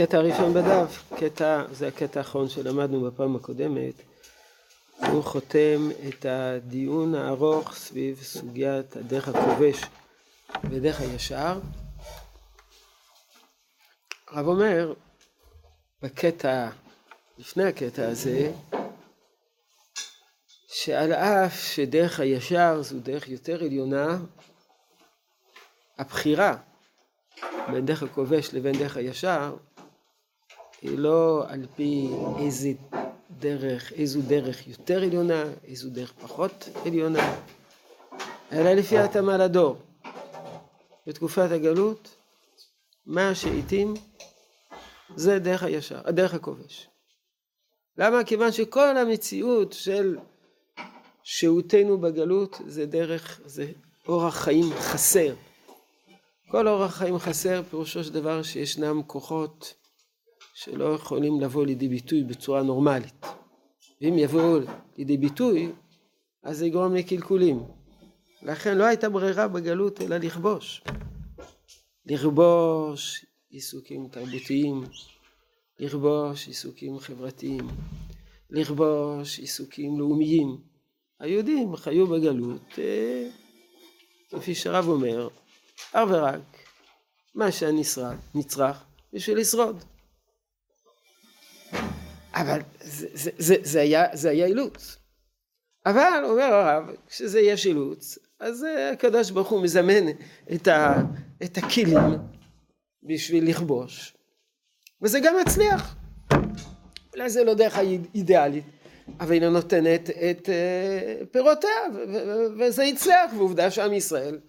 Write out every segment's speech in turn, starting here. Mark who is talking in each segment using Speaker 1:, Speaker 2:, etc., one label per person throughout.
Speaker 1: הקטע הראשון בדף, קטע, זה הקטע האחרון שלמדנו בפעם הקודמת, הוא חותם את הדיון הארוך סביב סוגיית הדרך הכובש ודרך הישר. הרב אומר, בקטע, לפני הקטע הזה, שעל אף שדרך הישר זו דרך יותר עליונה, הבחירה בין דרך הכובש לבין דרך הישר היא לא על פי איזה דרך, איזו דרך יותר עליונה, איזו דרך פחות עליונה, אלא לפי התאמה לדור. בתקופת הגלות, מה שהתאים זה דרך הישר, הדרך הכובש. למה? כיוון שכל המציאות של שהותנו בגלות זה דרך, זה אורח חיים חסר. כל אורח חיים חסר פירושו של דבר שישנם כוחות שלא יכולים לבוא לידי ביטוי בצורה נורמלית. ואם יבואו לידי ביטוי, אז זה יגרום לקלקולים. לכן לא הייתה ברירה בגלות אלא לכבוש. לכבוש עיסוקים תרבותיים, לכבוש עיסוקים חברתיים, לכבוש עיסוקים לאומיים. היהודים חיו בגלות, אה, כפי שהרב אומר, אך ורק מה שהנצרך בשביל לשרוד. אבל זה, זה, זה, זה, היה, זה היה אילוץ. אבל אומר הרב, כשזה יש אילוץ, אז הקדוש ברוך הוא מזמן את, ה, את הכלים בשביל לכבוש, וזה גם מצליח. אולי זה לא דרך האידיאלית, אבל היא לא נותנת את uh, פירותיה, וזה יצלח, ועובדה שעם ישראל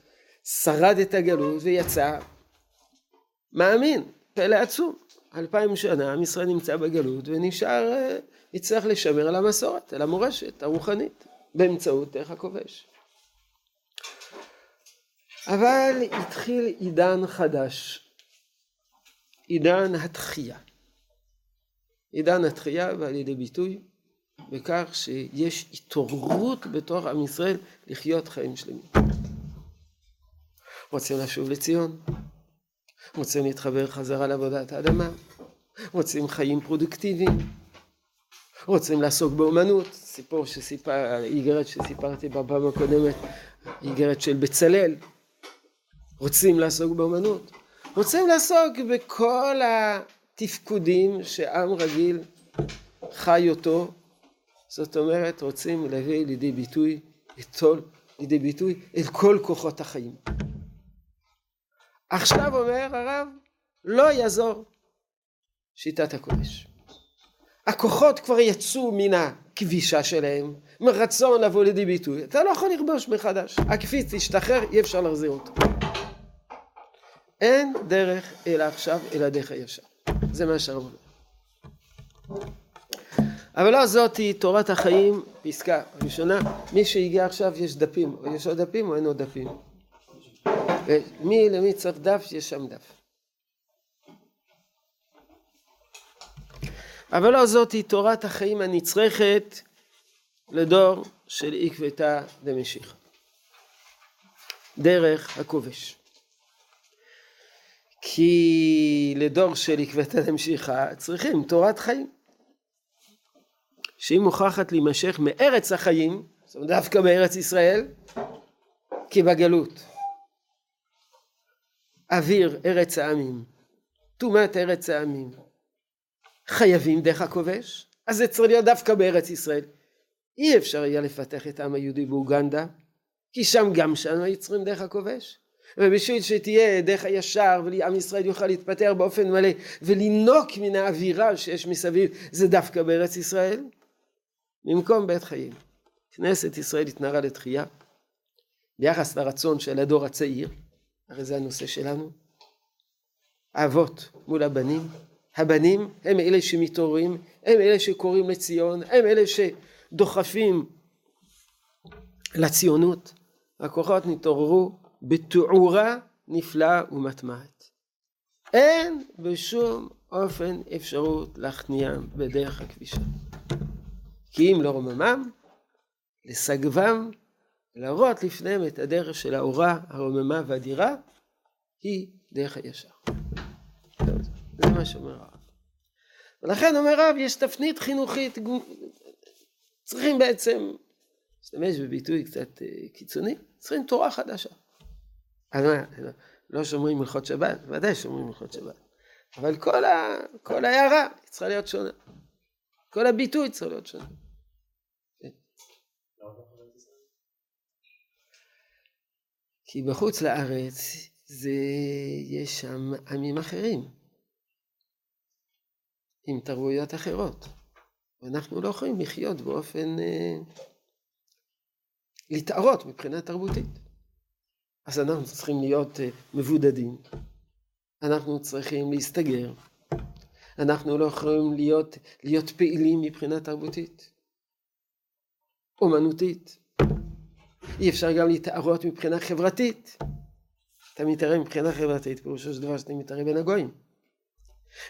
Speaker 1: שרד את הגלות ויצא מאמין, פלא עצום. אלפיים שנה עם ישראל נמצא בגלות ונשאר, אה, יצטרך לשמר על המסורת, על המורשת הרוחנית, באמצעות דרך הכובש. אבל התחיל עידן חדש, עידן התחייה. עידן התחייה בא לידי ביטוי בכך שיש התעוררות בתוך עם ישראל לחיות חיים שלמים. רוצים לשוב לציון, רוצים להתחבר חזרה לעבודת האדמה, רוצים חיים פרודוקטיביים, רוצים לעסוק באומנות, סיפור שסיפר, איגרת שסיפרתי בפעם הקודמת, איגרת של בצלאל, רוצים לעסוק באומנות, רוצים לעסוק בכל התפקודים שעם רגיל חי אותו, זאת אומרת רוצים להביא לידי ביטוי כל, לידי ביטוי את כל כוחות החיים. עכשיו אומר הרב, לא יעזור שיטת הקודש. הכוחות כבר יצאו מן הכבישה שלהם, מרצון לבוא לידי ביטוי. אתה לא יכול לכבוש מחדש. הקפיץ ישתחרר, אי אפשר להחזיר אותו. אין דרך אלא עכשיו, אלא דרך הישר. זה מה שהרב אומר. אבל לא זאתי תורת החיים, פסקה ראשונה, מי שהגיע עכשיו יש דפים, יש עוד דפים או אין עוד דפים. ומי למי צריך דף, יש שם דף. אבל לא זאתי תורת החיים הנצרכת לדור של עקבתא דמשיחא. דרך הכובש. כי לדור של עקבתא דמשיחא צריכים תורת חיים. שהיא מוכרחת להימשך מארץ החיים, זאת אומרת דווקא בארץ ישראל, כי בגלות. אוויר ארץ העמים, טומאת ארץ העמים, חייבים דרך הכובש, אז זה צריך להיות דווקא בארץ ישראל. אי אפשר היה לפתח את העם היהודי באוגנדה, כי שם גם שם היו צריכים דרך הכובש. ובשביל שתהיה דרך הישר ועם ישראל יוכל להתפתח באופן מלא ולינוק מן האווירה שיש מסביב זה דווקא בארץ ישראל במקום בית חיים. כנסת ישראל התנערה לתחייה ביחס לרצון של הדור הצעיר הרי זה הנושא שלנו. האבות מול הבנים, הבנים הם אלה שמתעוררים, הם אלה שקוראים לציון, הם אלה שדוחפים לציונות. הכוחות נתעוררו בתעורה נפלאה ומטמעת. אין בשום אופן אפשרות להכניעם בדרך הכבישה. כי אם לא רוממם, לסגבם להראות לפניהם את הדרך של האורה הרוממה והדירה, היא דרך הישר. זה מה שאומר הרב. ולכן אומר רב, יש תפנית חינוכית, צריכים בעצם, להשתמש בביטוי קצת אה, קיצוני, צריכים תורה חדשה. אז מה, לא שומרים מלכות שבת? ודאי שומרים מלכות שבת. אבל כל, ה, כל ההערה צריכה להיות שונה. כל הביטוי צריך להיות שונה. כי בחוץ לארץ זה, יש שם עמים אחרים, עם תרבויות אחרות. ואנחנו לא יכולים לחיות באופן... אה, להתערות מבחינה תרבותית. אז אנחנו צריכים להיות אה, מבודדים, אנחנו צריכים להסתגר, אנחנו לא יכולים להיות, להיות פעילים מבחינה תרבותית, אומנותית. אי אפשר גם להתערות מבחינה חברתית. אתה מתערב מבחינה חברתית, פירושו של דבר שאתה מתערב בין הגויים.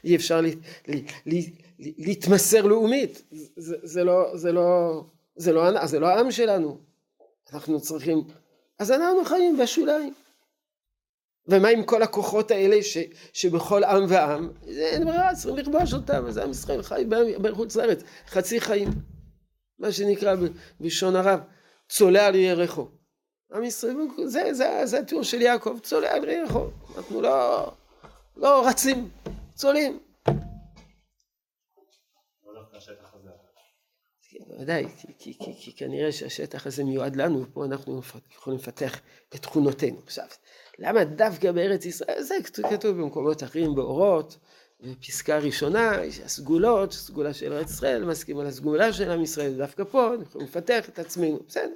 Speaker 1: אי אפשר לה, לה, לה, להתמסר לאומית, זה, זה, לא, זה, לא, זה, לא, זה לא העם שלנו. אנחנו צריכים, אז אנחנו חיים בשוליים. ומה עם כל הכוחות האלה ש, שבכל עם ועם, אין ברירה, צריכים לכבוש אותם, אז עם ישראל חי בחוץ לארץ, חצי חיים, מה שנקרא בלשון הרב, צולע על ירחו. עם ישראל, זה, זה, זה התיאור של יעקב, צולע על ירחו, אנחנו לא, לא רצים, צולעים. בוודאי, כי, כי, כי, כי כנראה שהשטח הזה מיועד לנו, ופה אנחנו יכולים לפתח את תכונותינו. עכשיו, למה דווקא בארץ ישראל? זה כתוב במקומות אחרים, באורות, בפסקה ראשונה, הסגולות, סגולה של ארץ ישראל, מסכים על הסגולה של עם ישראל, דווקא פה, אנחנו לפתח את עצמנו, בסדר,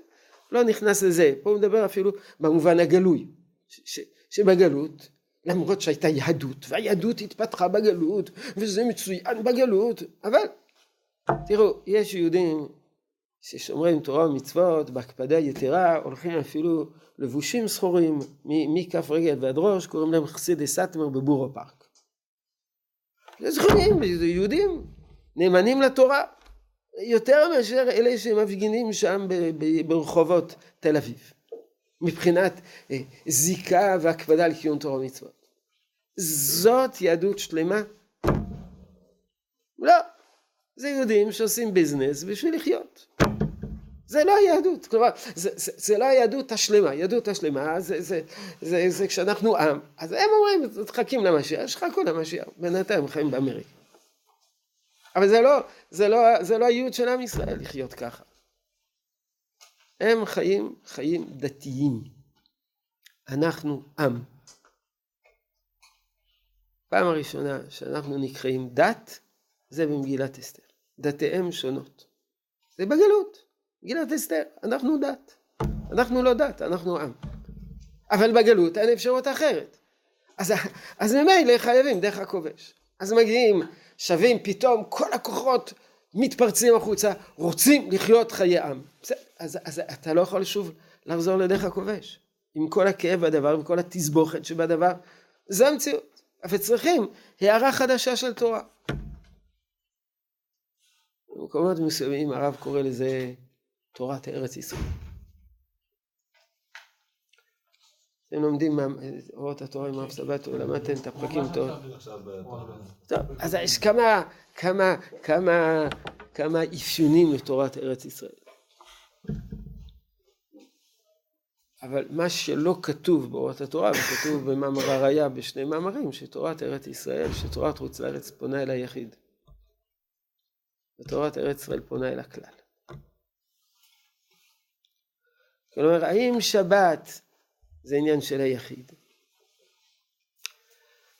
Speaker 1: לא נכנס לזה, פה הוא מדבר אפילו במובן הגלוי, ש, ש, שבגלות, למרות שהייתה יהדות, והיהדות התפתחה בגלות, וזה מצוין בגלות, אבל תראו, יש יהודים ששומרים תורה ומצוות בהקפדה יתרה, הולכים אפילו לבושים שחורים מכף רגל ועד ראש, קוראים להם חסידי סאטמר בבורו פארק. זה זכויים, זה יהודים, נאמנים לתורה, יותר מאשר אלה שמפגינים שם ברחובות תל אביב, מבחינת אה, זיקה והקפדה על קיום תורה ומצוות. זאת יהדות שלמה? לא. זה יהודים שעושים ביזנס בשביל לחיות. זה לא היהדות, כלומר, זה, זה, זה לא היהדות השלמה, יהדות השלמה זה, זה, זה, זה כשאנחנו עם, אז הם אומרים, תחכים למשיח, שחכו למשיח, בינתיים חיים באמריקה. אבל זה לא, זה לא, זה לא הייעוד של עם ישראל לחיות ככה. הם חיים חיים דתיים. אנחנו עם. פעם הראשונה שאנחנו נקראים דת, זה במגילת אסתר. דתיהם שונות. זה בגלות, מגילת אסתר, אנחנו דת. אנחנו לא דת, אנחנו עם. אבל בגלות אין אפשרות אחרת. אז, ממילא חייבים דרך הכובש. אז מגיעים, שווים, פתאום כל הכוחות מתפרצים החוצה, רוצים לחיות חיי עם. אז, אז אתה לא יכול שוב לחזור לדרך הכובש. עם כל הכאב בדבר, עם כל התסבוכת שבדבר. זו המציאות. אבל צריכים הערה חדשה של תורה. במקומות מסוימים הרב קורא לזה תורת ארץ ישראל. אתם לומדים אורות התורה עם הרב סבתו, למדתם את הפרקים טוב. טוב, אז יש כמה, כמה, כמה, כמה אפיונים לתורת ארץ ישראל. אבל מה שלא כתוב באורות התורה, וכתוב במאמר הראייה בשני מאמרים, שתורת ארץ ישראל, שתורת חוץ לארץ פונה אל היחיד. ותורת ארץ ישראל פונה אל הכלל. כלומר, האם שבת זה עניין של היחיד?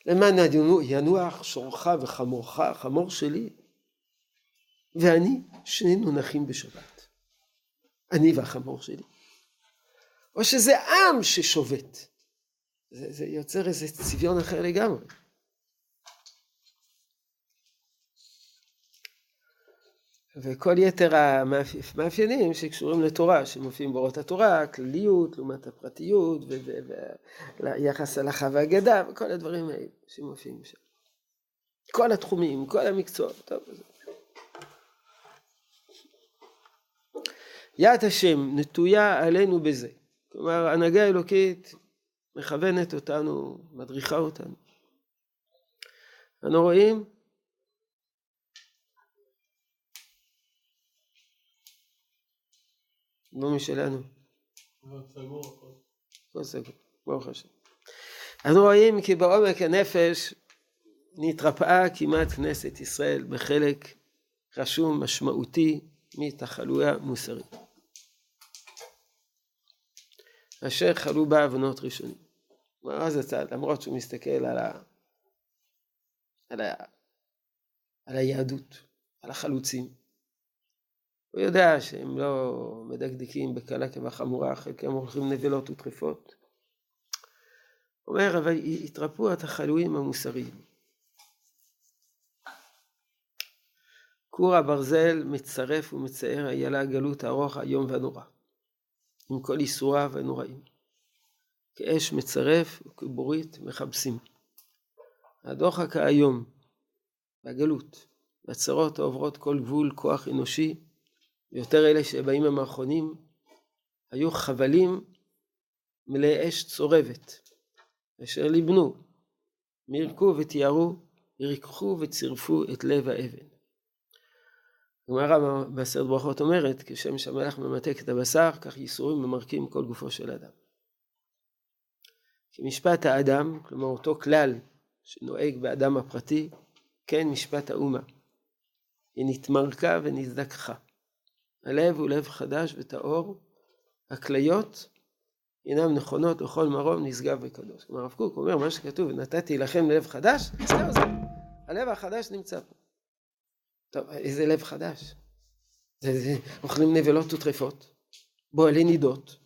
Speaker 1: למען ינוח שורך וחמורך, חמור שלי, ואני, שנינו נחים בשבת. אני והחמור שלי. או שזה עם ששובת. זה, זה יוצר איזה צביון אחר לגמרי. וכל יתר המאפיינים שקשורים לתורה, שמופיעים באורות התורה, כלליות לעומת הפרטיות, ויחס הלכה והגדה, וכל הדברים האלה שמופיעים שם. כל התחומים, כל המקצועות. טוב, זה... יד השם נטויה עלינו בזה. כלומר, הנהגה האלוקית מכוונת אותנו, מדריכה אותנו. אנו רואים לא משלנו. הכל סגור, ברוך השם. אנחנו רואים כי בעומק הנפש נתרפאה כמעט כנסת ישראל בחלק רשום משמעותי מתחלואה מוסרית. אשר חלו בה עוונות ראשונים. כלומר, אז הצד, למרות שהוא מסתכל על, ה... על, ה... על היהדות, על החלוצים, הוא יודע שהם לא מדקדקים בקלה כבחמורה, חלקם הולכים נבלות וטרפות. אומר, אבל התרפאו התחלואים המוסריים. כור הברזל מצרף ומצער איילה הגלות הארוך האיום והנורא, עם כל ייסוריו הנוראים. כאש מצרף וכבורית מכבסים. הדוחק האיום והגלות והצרות העוברות כל גבול כוח אנושי, ויותר אלה שבאים האחרונים, היו חבלים מלאי אש צורבת, אשר ליבנו, מירקו ותיארו, ירקחו וצירפו את לב האבן. הגמרא בעשרת ברכות אומרת, כשם שהמלח ממתק את הבשר, כך ייסורים ממרקים כל גופו של אדם. כי משפט האדם, כלומר אותו כלל שנוהג באדם הפרטי, כן משפט האומה. היא נתמרקה ונזדככה. הלב הוא לב חדש וטהור, הכליות אינם נכונות לכל מרום נשגב וקדוש. כלומר הרב קוק אומר מה שכתוב, נתתי לכם לב חדש, זהו זה. הלב החדש נמצא פה. טוב, איזה לב חדש? זה, זה, אוכלים נבלות וטרפות, בועלי נידות.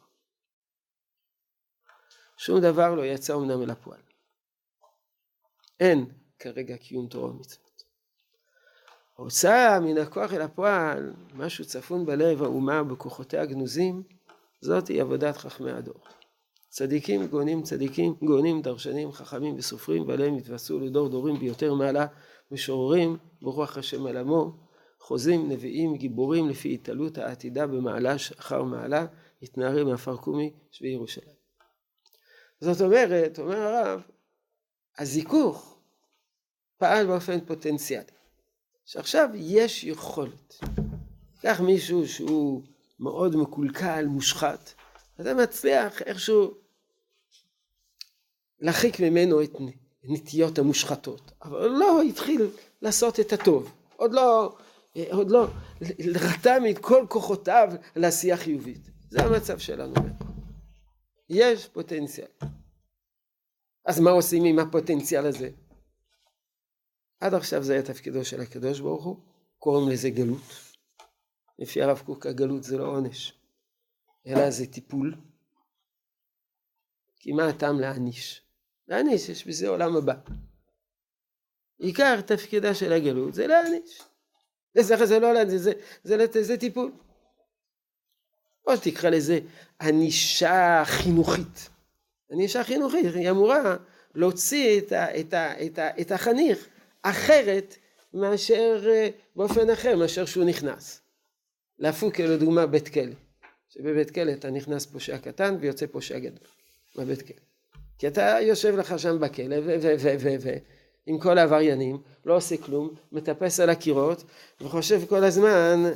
Speaker 1: שום דבר לא יצא אמנם אל הפועל. אין כרגע קיום תורה ומצוות. הוצאה מן הכוח אל הפועל, משהו צפון בלב האומה בכוחותיה הגנוזים, זאת היא עבודת חכמי הדור. צדיקים גאונים צדיקים גאונים דרשנים חכמים וסופרים ועליהם התווספו לדור דורים ביותר מעלה משוררים ברוח השם על עמו חוזים נביאים גיבורים לפי התעלות העתידה במעלה אחר מעלה התנערים מעפר קומי שבי ירושלים. זאת אומרת, אומר הרב, הזיכוך פעל באופן פוטנציאלי. שעכשיו יש יכולת. קח מישהו שהוא מאוד מקולקל, מושחת, אתה מצליח איכשהו להרחיק ממנו את נטיות המושחתות, אבל לא התחיל לעשות את הטוב, עוד לא, עוד לא רתם את כל כוחותיו לעשייה חיובית. זה המצב שלנו. יש פוטנציאל. אז מה עושים עם הפוטנציאל הזה? עד עכשיו זה היה תפקידו של הקדוש ברוך הוא, קוראים לזה גלות. לפי הרב קוק הגלות זה לא עונש, אלא זה טיפול. כי מה הטעם להעניש? להעניש, יש בזה עולם הבא. עיקר תפקידה של הגלות זה להעניש. זה, זה לא להעניש, זה, זה, זה, זה טיפול. או תקרא לזה ענישה חינוכית. ענישה חינוכית, היא אמורה להוציא את, ה, את, ה, את, ה, את החניך אחרת מאשר, אה, באופן אחר מאשר שהוא נכנס. להפוק לדוגמה בית כלא. שבבית כלא אתה נכנס פושע קטן ויוצא פושע גדול. בבית כלא. כי אתה יושב לך שם בכלא ועם כל העבריינים, לא עושה כלום, מטפס על הקירות וחושב כל הזמן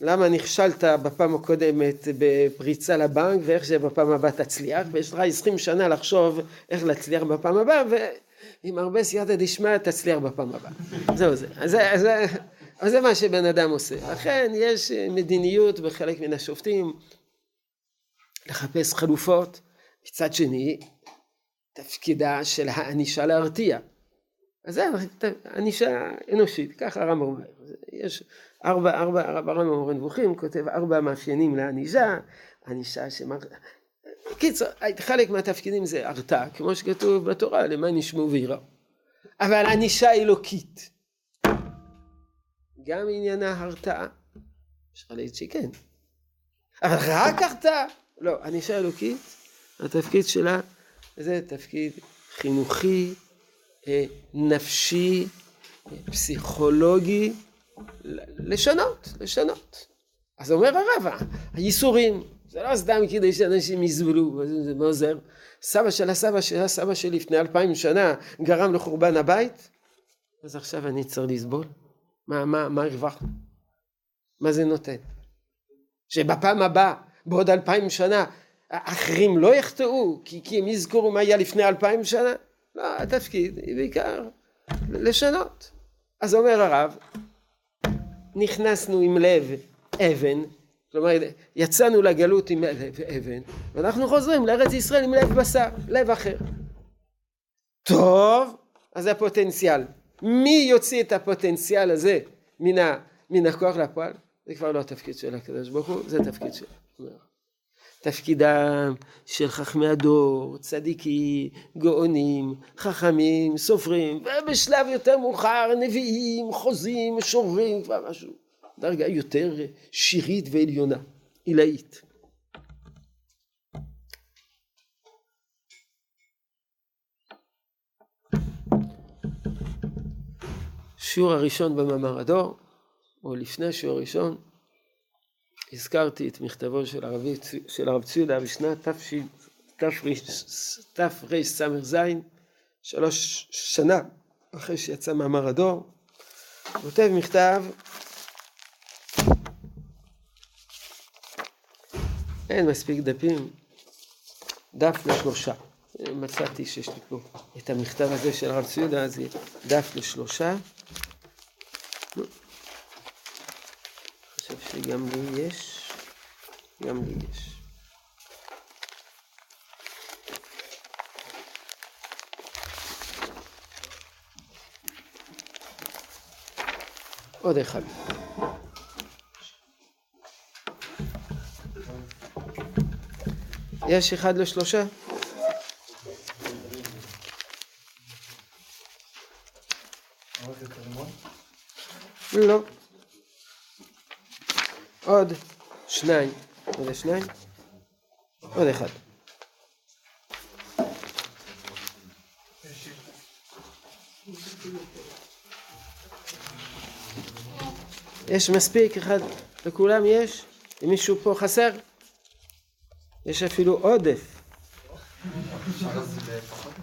Speaker 1: למה נכשלת בפעם הקודמת בפריצה לבנק ואיך שבפעם הבאה תצליח ויש לך עשרים שנה לחשוב איך להצליח בפעם הבאה ועם הרבה סייעתא דשמיא תצליח בפעם הבאה. זהו זה. אז זה, זה, אז זה מה שבן אדם עושה. לכן יש מדיניות בחלק מן השופטים לחפש חלופות. מצד שני, תפקידה של הענישה להרתיע. אז זה ענישה אנושית, ככה הרמב"ם אומר. יש ארבע, ארבע, הרמב"ם מורה נבוכים כותב ארבע מאפיינים לענישה, ענישה שמר... קיצור, חלק מהתפקידים זה הרתעה, כמו שכתוב בתורה, למען ישמעו ויראו. אבל ענישה אלוקית, גם עניינה הרתעה. יש לך להגיד שכן. אבל רק הרתעה? לא, ענישה אלוקית, התפקיד שלה זה תפקיד חינוכי, אה, נפשי, פסיכולוגי, לשנות, לשנות. אז אומר הרב, הייסורים, זה לא סתם כדי שאנשים יסבלו, זה לא עוזר. סבא של הסבא של הסבא שלי לפני אלפיים שנה גרם לחורבן הבית, אז עכשיו אני צריך לסבול? מה, מה, מה הרווחנו? מה זה נותן? שבפעם הבאה בעוד אלפיים שנה אחרים לא יחטאו כי, כי הם יזכרו מה היה לפני אלפיים שנה? לא, התפקיד היא בעיקר לשנות. אז אומר הרב, נכנסנו עם לב אבן, כלומר יצאנו לגלות עם לב אבן, ואנחנו חוזרים לארץ ישראל עם לב בשר, לב אחר. טוב, אז זה הפוטנציאל. מי יוציא את הפוטנציאל הזה מן, הכוח לפועל? זה כבר לא התפקיד של הקדוש ברוך הוא, זה תפקיד שלו. תפקידם של חכמי הדור, צדיקים, גאונים, חכמים, סופרים, ובשלב יותר מאוחר נביאים, חוזים, שוברים, כבר משהו, דרגה יותר שירית ועליונה, עילאית. שיעור הראשון במאמר הדור, או לפני השיעור הראשון, הזכרתי את מכתבו של הרב, של הרב ציודה בשנת תרס"ז, שלוש שנה אחרי שיצא מאמר הדור, כותב מכתב אין מספיק דפים, דף לשלושה. מצאתי שיש לי פה את המכתב הזה של הרב ציודה, אז דף לשלושה. חושב שגם לי יש, גם לי יש. עוד אחד. יש אחד לשלושה? לא. עוד שניים. עוד שניים? עוד אחד. יש מספיק אחד, לכולם יש? אם מישהו פה חסר? יש אפילו עודף.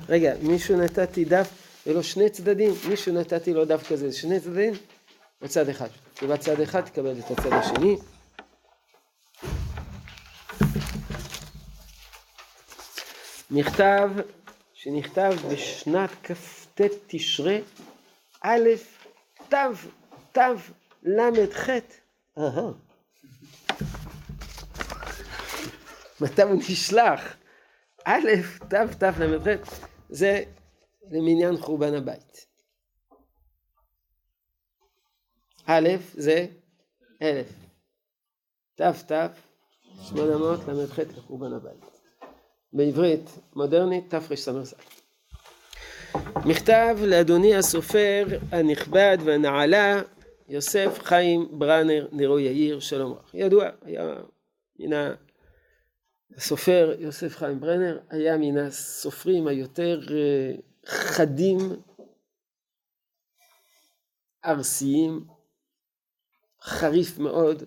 Speaker 1: רגע, מישהו נתתי דף ולא שני צדדים? מישהו נתתי לו דף כזה, שני צדדים? בצד אחד. ובצד אחד תקבל את הצד השני. מכתב שנכתב בשנת כ"ט תשרי א' ת' ת' ל"ח מתי הוא נשלח? א' ת' ת' ל"ח זה למניין חורבן הבית. א' זה אלף, ת' ת' שמונה מאות ל"ח לחורבן הבית. בעברית מודרנית תרס"ז. מכתב לאדוני הסופר הנכבד והנעלה יוסף חיים ברנר נרו יאיר שלום רב. ידוע, היה מן הסופר יוסף חיים ברנר היה מן הסופרים היותר אה, חדים, ארסיים, חריף מאוד.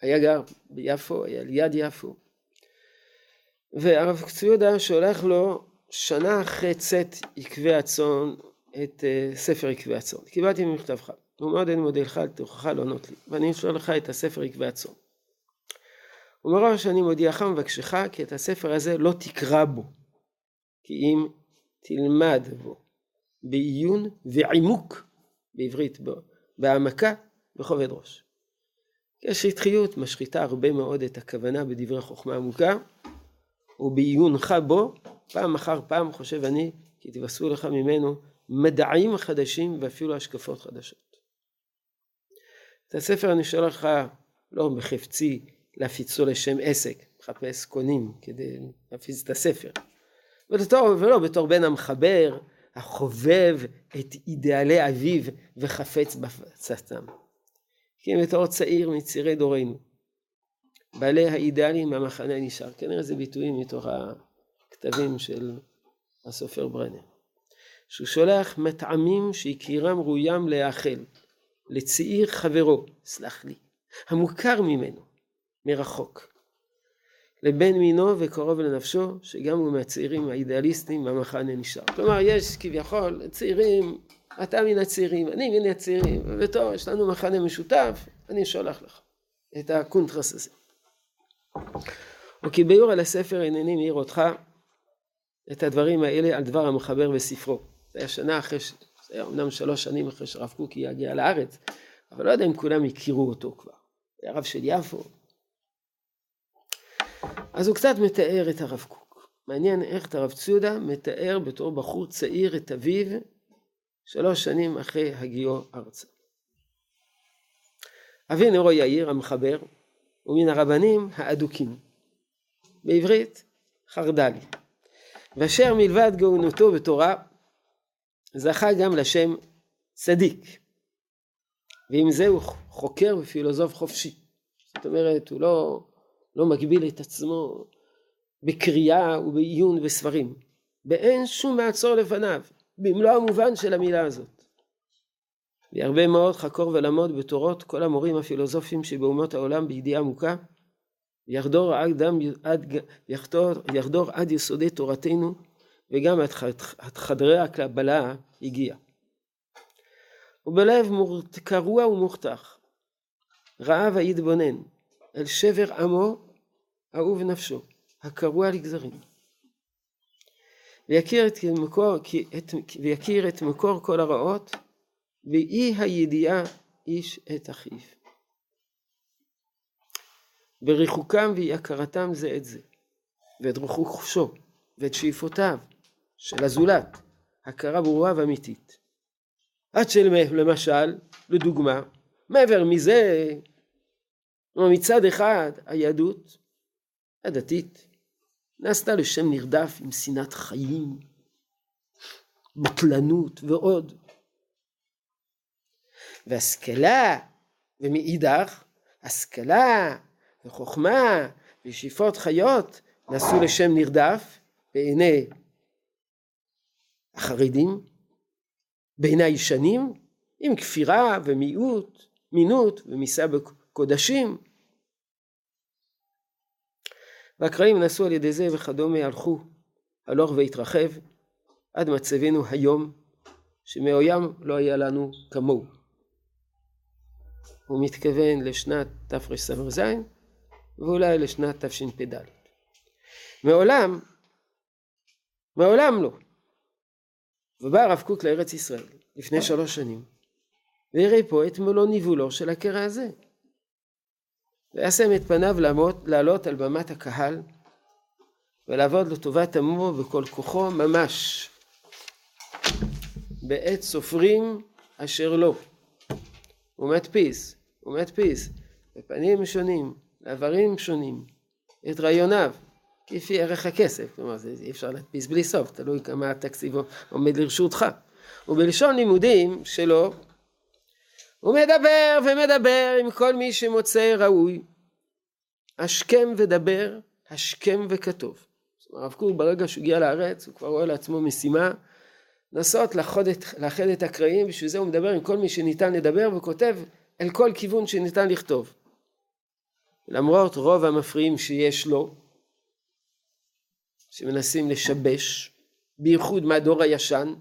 Speaker 1: היה גר ביפו, היה ליד יפו. והרב קצויודה שולח לו שנה אחרי צאת עקבי הצאן את uh, ספר עקבי הצאן. קיבלתי ממכתבך, ומאוד אני מודה לך על תוכך לענות לי, ואני אפשר לך את הספר עקבי הצאן. ומראש אני מודיעך ומבקשך כי את הספר הזה לא תקרא בו, כי אם תלמד בו בעיון ועימוק בעברית, בהעמקה, בכובד ראש. כי השטחיות משחיתה הרבה מאוד את הכוונה בדברי חוכמה עמוקה, ובעיונך בו, פעם אחר פעם חושב אני, כי תבשרו לך ממנו מדעים חדשים ואפילו השקפות חדשות. את הספר אני שואל לך לא בחפצי להפיצו לשם עסק, מחפש קונים כדי להפיץ את הספר, ולתור, ולא בתור בן המחבר, החובב את אידיאלי אביו וחפץ בהפצתם. כי בתור צעיר מצירי דורנו. בעלי האידאלים מהמחנה נשאר. כנראה זה ביטויים מתוך הכתבים של הסופר ברנר. שהוא שולח מטעמים שהכירם ראוים להאכל לצעיר חברו, סלח לי, המוכר ממנו, מרחוק. לבן מינו וקרוב לנפשו, שגם הוא מהצעירים האידיאליסטים מהמחנה נשאר. כלומר, יש כביכול צעירים, אתה מן הצעירים, אני מן הצעירים, וטוב, יש לנו מחנה משותף, אני שולח לך את הקונטרס הזה. וכי ביור על הספר הנני מעיר אותך את הדברים האלה על דבר המחבר בספרו. זה היה שנה אחרי, זה היה אמנם שלוש שנים אחרי שרב קוקי יגיע לארץ, אבל לא יודע אם כולם הכירו אותו כבר. היה רב של יפו. אז הוא קצת מתאר את הרב קוק. מעניין איך את הרב צודה מתאר בתור בחור צעיר את אביו שלוש שנים אחרי הגיעו ארצה. אבי נרו יאיר המחבר הוא מן הרבנים האדוקים. בעברית חרד"לי. ואשר מלבד גאונותו בתורה זכה גם לשם צדיק. ועם זה הוא חוקר ופילוסוף חופשי. זאת אומרת, הוא לא, לא מגביל את עצמו בקריאה ובעיון בספרים. ואין שום מעצור לפניו, במלוא המובן של המילה הזאת. והרבה מאוד חקור ולמוד בתורות כל המורים הפילוסופיים שבאומות העולם בידיעה עמוקה, יחדור עד, עד, יחדור, יחדור עד יסודי תורתנו וגם עד חדרי הקבלה הגיע. ובלב קרוע ומוכתח, ראה ויתבונן אל שבר עמו אהוב נפשו, הקרוע לגזרים. ויכיר את מקור, את, ויכיר את מקור כל הרעות, ואי הידיעה איש את אחיו. בריחוקם ואי הכרתם זה את זה, ואת רכושו, ואת שאיפותיו של הזולת, הכרה ברורה ואמיתית. עד שלמשל, לדוגמה, מעבר מזה, מצד אחד היהדות הדתית נעשתה לשם נרדף עם שנאת חיים, בטלנות ועוד. והשכלה, ומאידך, השכלה וחוכמה ושאיפות חיות נעשו לשם נרדף בעיני החרדים, בעיני הישנים, עם כפירה ומיעוט, מינות ומיסה בקודשים. והקראים נעשו על ידי זה וכדומה הלכו הלוך והתרחב עד מצבנו היום שמעולם לא היה לנו כמוהו. הוא מתכוון לשנת תרס"ז ואולי לשנת תשפ"ד. מעולם, מעולם לא. ובא הרב קוק לארץ ישראל לפני שלוש שנים, ויראה פה את מלוא ניבולו של הקרע הזה. וישם את פניו לעמוד, לעלות על במת הקהל, ולעבוד לטובת עמו בכל כוחו ממש, בעת סופרים אשר לו. הוא מדפיס, הוא מדפיס, בפנים שונים, לעברים שונים, את רעיוניו, כפי ערך הכסף, כלומר זה אי אפשר להדפיס בלי סוף, תלוי כמה התקציב עומד לרשותך. ובלשון לימודים שלו, הוא מדבר ומדבר עם כל מי שמוצא ראוי, השכם ודבר, השכם וכתוב. הרב קוק ברגע שהוא הגיע לארץ, הוא כבר רואה לעצמו משימה לנסות לאחד את הקרעים, בשביל זה הוא מדבר עם כל מי שניתן לדבר וכותב אל כל כיוון שניתן לכתוב. למרות רוב המפריעים שיש לו, שמנסים לשבש, בייחוד מהדור הישן,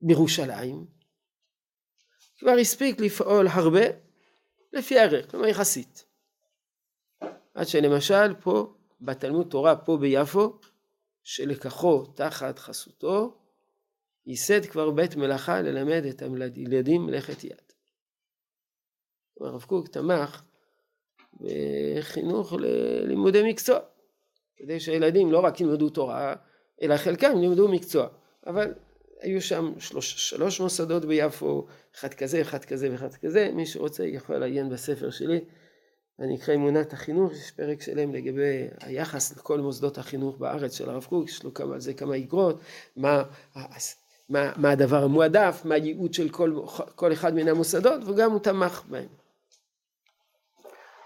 Speaker 1: בירושלים, כבר הספיק לפעול הרבה לפי הערך, כלומר יחסית. עד שלמשל פה, בתלמוד תורה פה ביפו, שלקחו תחת חסותו, ייסד כבר בית מלאכה ללמד את הילדים מלאכת יד. הרב קוק תמך וחינוך ללימודי מקצוע, כדי שהילדים לא רק ילמדו תורה, אלא חלקם ילמדו מקצוע. אבל היו שם שלוש, שלוש מוסדות ביפו, אחד כזה, אחד כזה ואחד כזה, מי שרוצה יכול לעיין בספר שלי, אני אקרא אמונת החינוך, יש פרק שלם לגבי היחס לכל מוסדות החינוך בארץ של הרב קוק, יש לו כמה, זה כמה איגרות, מה, מה, מה הדבר המועדף, מה הייעוד של כל, כל אחד מן המוסדות, וגם הוא תמך בהם.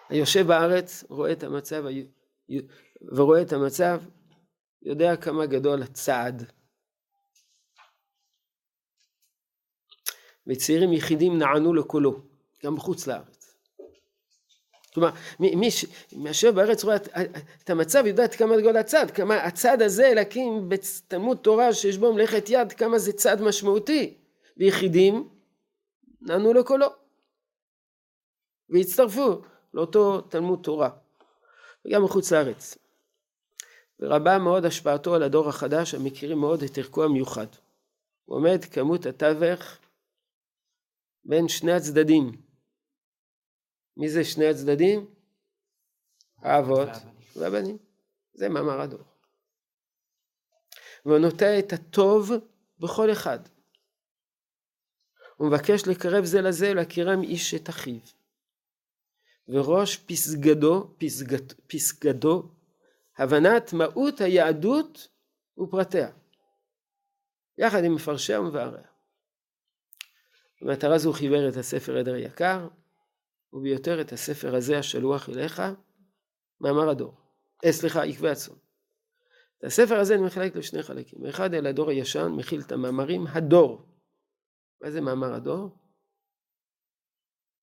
Speaker 1: היושב בארץ רואה את המצב ורואה את המצב, יודע כמה גדול הצעד. וצעירים יחידים נענו לקולו, גם בחוץ לארץ. כלומר, מי שיושב בארץ רואה את המצב, יודע את כמה גדול הצעד, כמה הצעד הזה להקים בתלמוד תורה שיש בו מלאכת יד, כמה זה צעד משמעותי. ויחידים נענו לקולו. והצטרפו. לאותו תלמוד תורה. וגם מחוץ לארץ. ורבה מאוד השפעתו על הדור החדש המכירים מאוד את ערכו המיוחד. הוא עומד כמות התווך בין שני הצדדים. מי זה שני הצדדים? האבות והבנים. זה מאמר הדור. והוא נוטע את הטוב בכל אחד. הוא מבקש לקרב זה לזה ולהכירם איש את אחיו. וראש פסגדו, פסגד, פסגדו, הבנת מהות היהדות ופרטיה, יחד עם מפרשיה ומבאריה. במטרה זו חיבר את הספר עדר יקר, וביותר את הספר הזה השלוח אליך, מאמר הדור. אה, סליחה, עקבי הצאן. את הספר הזה אני מחלק לשני חלקים. אחד אל הדור הישן מכיל את המאמרים הדור. מה זה מאמר הדור?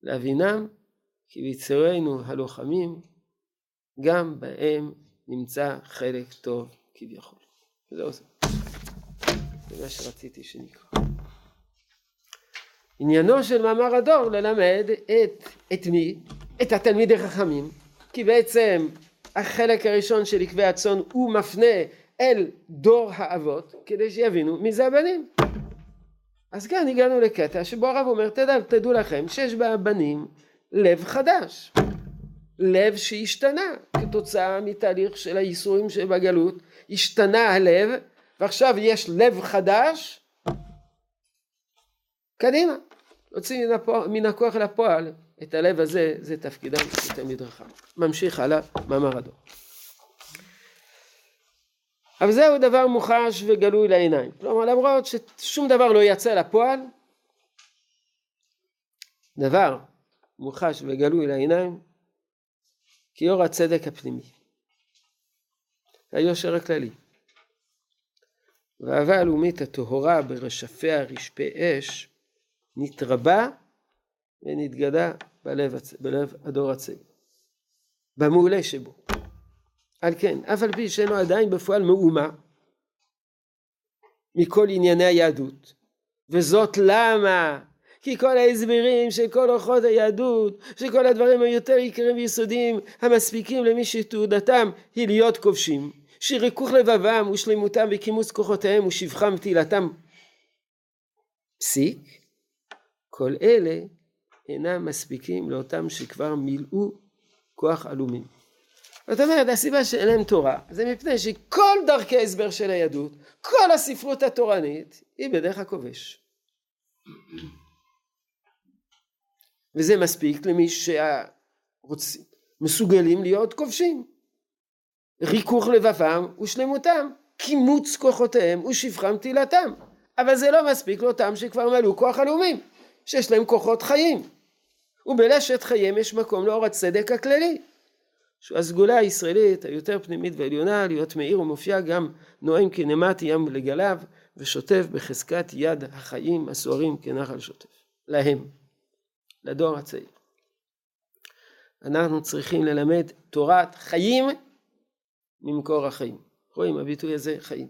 Speaker 1: להבינם כי ביצרינו הלוחמים גם בהם נמצא חלק טוב כביכול. וזהו זה. זה מה שרציתי שנקרא. עניינו של מאמר הדור ללמד את, את מי? את התלמידי חכמים, כי בעצם החלק הראשון של עקבי הצאן הוא מפנה אל דור האבות כדי שיבינו מי זה הבנים. אז כאן הגענו לקטע שבו הרב אומר תדע, תדעו לכם שיש בבנים לב חדש. לב שהשתנה כתוצאה מתהליך של הייסורים שבגלות, השתנה הלב ועכשיו יש לב חדש, קדימה, להוציא מן, מן הכוח לפועל את הלב הזה, זה תפקידם של תלמיד רחב. ממשיך הלאה, מאמר הדור. אבל זהו דבר מוחש וגלוי לעיניים. כלומר למרות ששום דבר לא יצא לפועל, דבר מוחש וגלוי לעיניים, כאור הצדק הפנימי, היושר הכללי, והאהבה הלאומית הטהורה ברשפיה רשפי אש, נתרבה ונתגדה בלב, הצ... בלב הדור הצעיר, במעולה שבו. על כן, אף על פי שאינו עדיין בפועל מאומה מכל ענייני היהדות, וזאת למה? כי כל ההסברים של כל אורחות היהדות, שכל הדברים היותר יקרים ויסודיים המספיקים למי שתעודתם היא להיות כובשים, שריכוך לבבם ושלמותם וכימוס כוחותיהם ושבחם ותהילתם פסיק, כל אלה אינם מספיקים לאותם שכבר מילאו כוח עלומים. זאת אומרת, הסיבה שאין להם תורה, זה מפני שכל דרכי ההסבר של היהדות, כל הספרות התורנית, היא בדרך הכובש. וזה מספיק למי שמסוגלים להיות כובשים. ריכוך לבבם ושלמותם, קימוץ כוחותיהם ושפחם תהילתם. אבל זה לא מספיק לאותם שכבר מלאו כוח הלאומים, שיש להם כוחות חיים. ובלשת חייהם יש מקום לאור הצדק הכללי. שהוא הסגולה הישראלית היותר פנימית ועליונה, להיות מאיר ומופיע גם נואם כנמת ים לגליו, ושוטף בחזקת יד החיים הסוערים כנחל שוטף. להם, לדור הצעיר. אנחנו צריכים ללמד תורת חיים ממקור החיים. רואים הביטוי הזה חיים.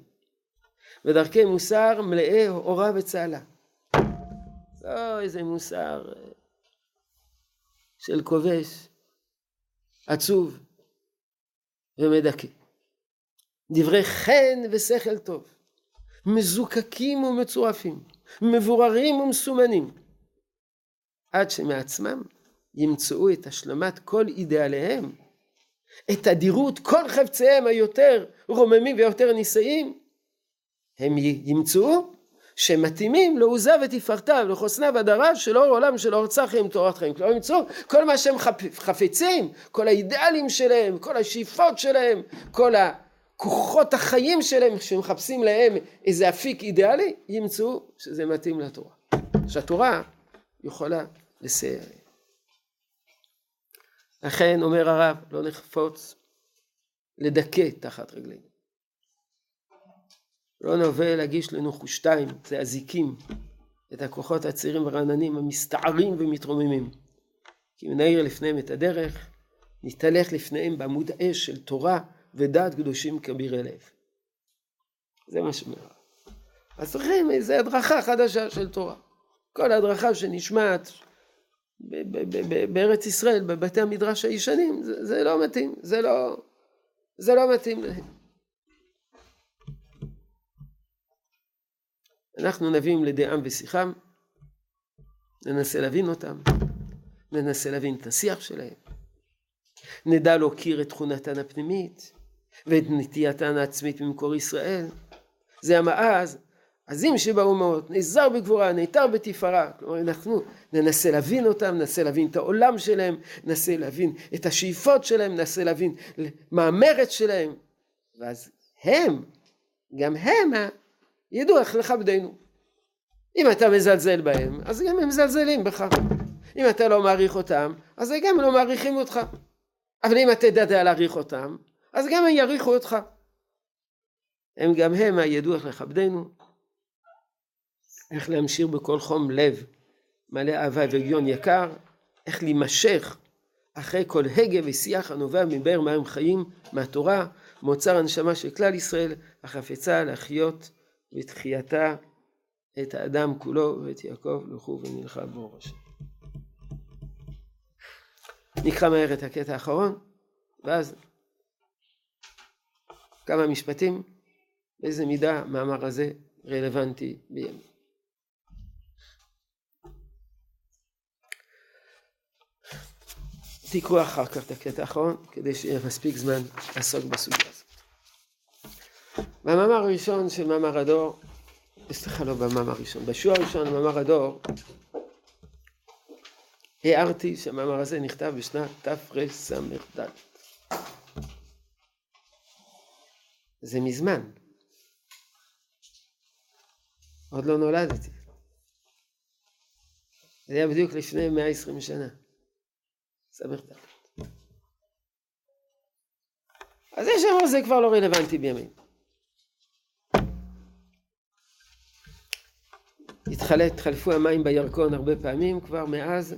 Speaker 1: ודרכי מוסר מלאי אורה וצהלה. לא איזה מוסר אה, של כובש, עצוב ומדכא. דברי חן ושכל טוב, מזוקקים ומצורפים, מבוררים ומסומנים, עד שמעצמם ימצאו את השלמת כל אידיאליהם, את אדירות כל חפציהם היותר רוממים ויותר נישאים, הם ימצאו שמתאימים לעוזה ותפארתה ולחוסנה והדרה של אור עולם של אור צחי עם תורת חיים. כלומר ימצאו כל מה שהם חפצים, כל האידיאלים שלהם, כל השאיפות שלהם, כל הכוחות החיים שלהם שמחפשים להם איזה אפיק אידיאלי, ימצאו שזה מתאים לתורה. שהתורה יכולה לסייע. לכן אומר הרב לא נחפוץ לדכא תחת רגלינו. לא נווה להגיש לנו חושתיים, זה הזיקים, את הכוחות הצעירים והרעננים המסתערים ומתרוממים. כי מנעיר לפניהם את הדרך, נתהלך לפניהם בעמוד אש של תורה ודעת קדושים כבירי לב. זה מה שאומר. אז צריכים איזו הדרכה חדשה של תורה. כל הדרכה שנשמעת בארץ ישראל, בבתי המדרש הישנים, זה, זה לא מתאים, זה לא, זה לא מתאים להם. אנחנו נביאים לידי עם ושיחם, ננסה להבין אותם, ננסה להבין את השיח שלהם, נדע להוקיר את תכונתן הפנימית ואת נטייתן העצמית ממקור ישראל. זה המעז עזים שבאומות, נעזר בגבורה, נעתר בתפארה. כלומר, אנחנו ננסה להבין אותם, ננסה להבין את העולם שלהם, ננסה להבין את השאיפות שלהם, ננסה להבין מה המרץ שלהם. ואז הם, גם הם, ידעו איך לכבדנו. אם אתה מזלזל בהם, אז גם הם מזלזלים בך. אם אתה לא מעריך אותם, אז גם לא מעריכים אותך. אבל אם אתה תדע להעריך אותם, אז גם הם יעריכו אותך. הם גם הם ידעו איך לכבדנו. איך להמשיך בכל חום לב מלא אהבה והגיון יקר, איך להימשך אחרי כל הגה ושיח הנובע מבאר מים חיים מהתורה, מאוצר הנשמה של כלל ישראל, החפצה להחיות בתחייתה את האדם כולו ואת יעקב לכו ונלכה באור השם. נקרא מהר את הקטע האחרון, ואז כמה משפטים, באיזה מידה המאמר הזה רלוונטי בימים. תקראו אחר כך את הקטע האחרון, כדי שיהיה מספיק זמן לעסוק בסוגיה הזאת. במאמר הראשון של מאמר הדור, סליחה לא במאמר הראשון, בשיעור הראשון במאמר הדור, הערתי שהמאמר הזה נכתב בשנת תרס"ד. זה מזמן. עוד לא נולדתי. זה היה בדיוק לפני 120 שנה. סמך ד'. אז יש שאמרו זה כבר לא רלוונטי בימים. התחלפו המים בירקון הרבה פעמים כבר מאז,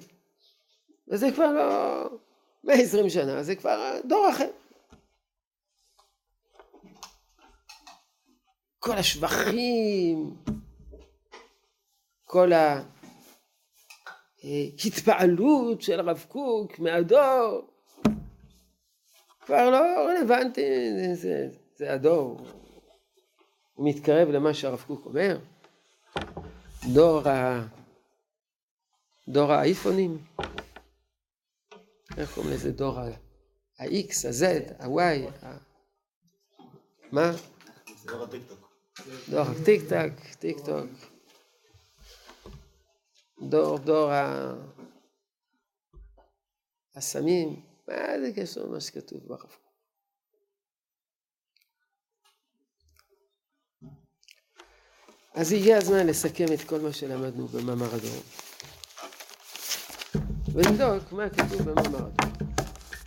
Speaker 1: וזה כבר לא 120 שנה, זה כבר דור אחר. כל השבחים, כל ה... התפעלות של הרב קוק מהדור, כבר לא רלוונטי, זה, זה, זה הדור. הוא מתקרב למה שהרב קוק אומר, דור, ה... דור האייפונים, איך קוראים לזה דור ה-X, ה-Z, ה-Y, ה... מה? דור הטיק-טוק. דור הטיק-טוק, טיק-טוק. דור דור ה... הסמים, מה זה קשור למה שכתוב ברב קוק? אז הגיע הזמן לסכם את כל מה שלמדנו במאמר הדור. ולבדוק מה כתוב במאמר הדור.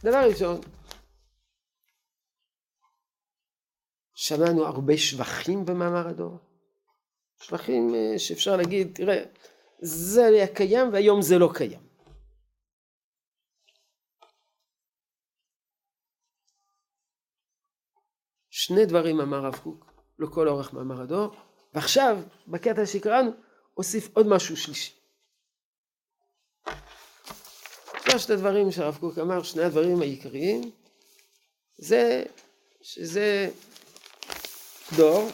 Speaker 1: דבר ראשון, שמענו הרבה שבחים במאמר הדור. שבחים אה, שאפשר להגיד, תראה, זה היה קיים והיום זה לא קיים. שני דברים אמר הרב קוק לכל אורך מאמר הדור, ועכשיו בקטע שקראנו הוסיף עוד משהו שלישי. שלושת הדברים שהרב קוק אמר, שני הדברים העיקריים, זה שזה דור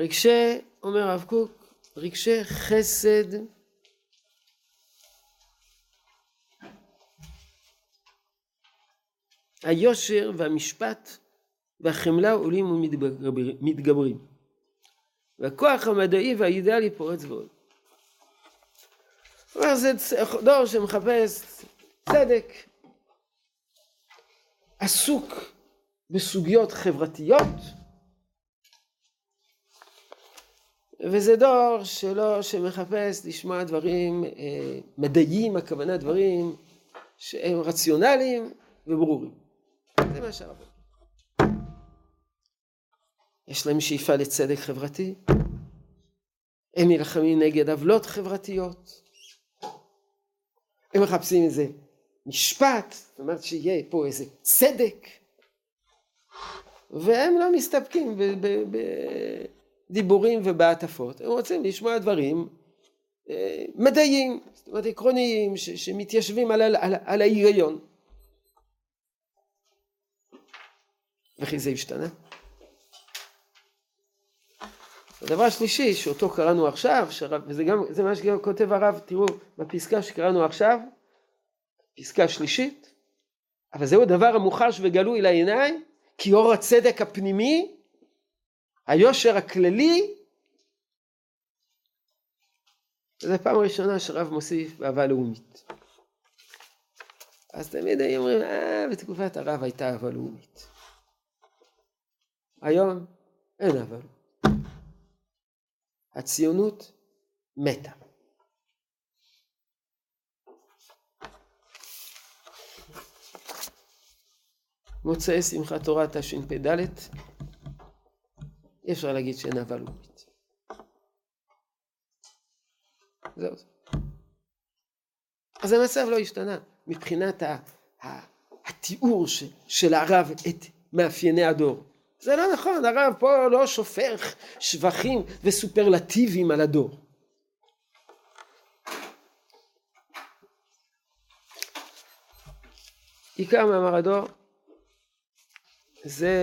Speaker 1: רגשי, אומר הרב קוק, רגשי חסד היושר והמשפט והחמלה עולים ומתגברים. והכוח המדעי והאידאלי פורץ ועוד. כלומר זה דור שמחפש צדק, עסוק בסוגיות חברתיות, וזה דור שלא, שמחפש לשמוע דברים אה, מדעיים, הכוונה דברים שהם רציונליים וברורים. זה מה שהרבה. יש להם שאיפה לצדק חברתי, הם נלחמים נגד עוולות חברתיות, הם מחפשים איזה משפט, זאת אומרת שיהיה פה איזה צדק, והם לא מסתפקים בדיבורים ובהטפות, הם רוצים לשמוע דברים אה, מדעיים, זאת אומרת עקרוניים, שמתיישבים על, על, על ההיגיון. וכי זה השתנה. הדבר השלישי שאותו קראנו עכשיו, שרב, וזה גם, זה מה שכותב הרב, תראו, בפסקה שקראנו עכשיו, פסקה שלישית, אבל זהו דבר המוחש וגלוי לעיניים, כי אור הצדק הפנימי, היושר הכללי, זו פעם ראשונה שרב מוסיף באהבה לאומית. אז תמיד היו אומרים, אה, בתקופת הרב הייתה אהבה לאומית. היום אין אהבה לאומית. הציונות מתה. מוצאי שמחת תורה תשפ"ד, אי אפשר להגיד שאין אהבה לאומית. זהו. אז המצב לא השתנה מבחינת התיאור של הרב את מאפייני הדור. זה לא נכון, הרב פה לא שופך שבחים וסופרלטיבים על הדור. עיקר מאמר הדור זה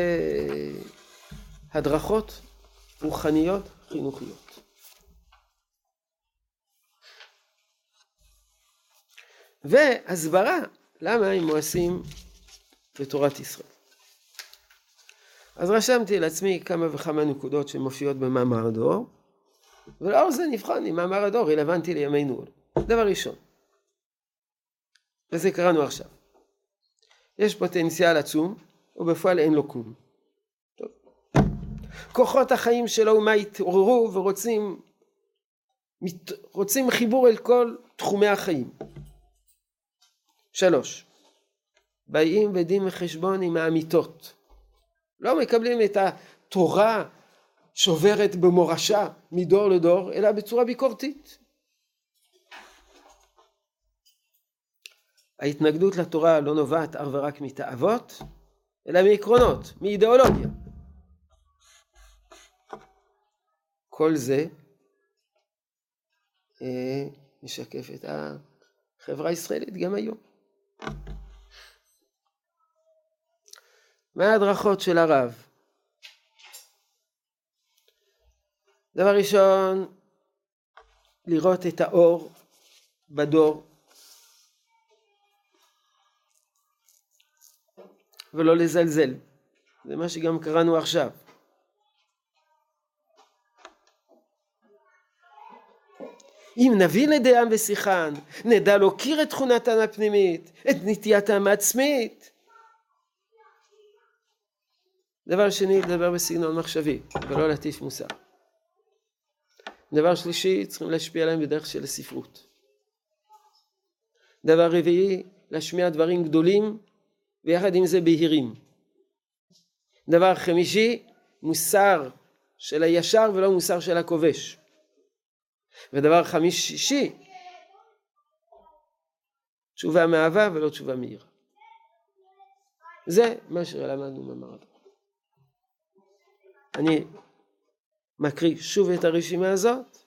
Speaker 1: הדרכות רוחניות חינוכיות. והסברה למה הם מואסים בתורת ישראל. אז רשמתי לעצמי כמה וכמה נקודות שמופיעות במאמר הדור, ולאור זה נבחן אם מאמר הדור רלוונטי לימינו לא. דבר ראשון, וזה קראנו עכשיו, יש פוטנציאל עצום, ובפועל אין לו כלום. כוחות החיים של האומה התעוררו ורוצים מת, רוצים חיבור אל כל תחומי החיים. שלוש, באים ודין וחשבון עם האמיתות. לא מקבלים את התורה שוברת במורשה מדור לדור, אלא בצורה ביקורתית. ההתנגדות לתורה לא נובעת אך ורק מתאוות, אלא מעקרונות, מאידיאולוגיה. כל זה אה, משקף את החברה הישראלית גם היום. מה ההדרכות של הרב? דבר ראשון, לראות את האור בדור ולא לזלזל. זה מה שגם קראנו עכשיו. אם נביא לידיעם ושיחן, נדע להוקיר את תכונתם הפנימית, את נטייתם העצמית, דבר שני, לדבר בסגנון מחשבי, ולא להטיף מוסר. דבר שלישי, צריכים להשפיע עליהם בדרך של הספרות. דבר רביעי, להשמיע דברים גדולים, ויחד עם זה בהירים. דבר חמישי, מוסר של הישר ולא מוסר של הכובש. ודבר חמישי, תשובה מאהבה ולא תשובה מהירה. זה מה שלמדנו במרתון. אני מקריא שוב את הרשימה הזאת.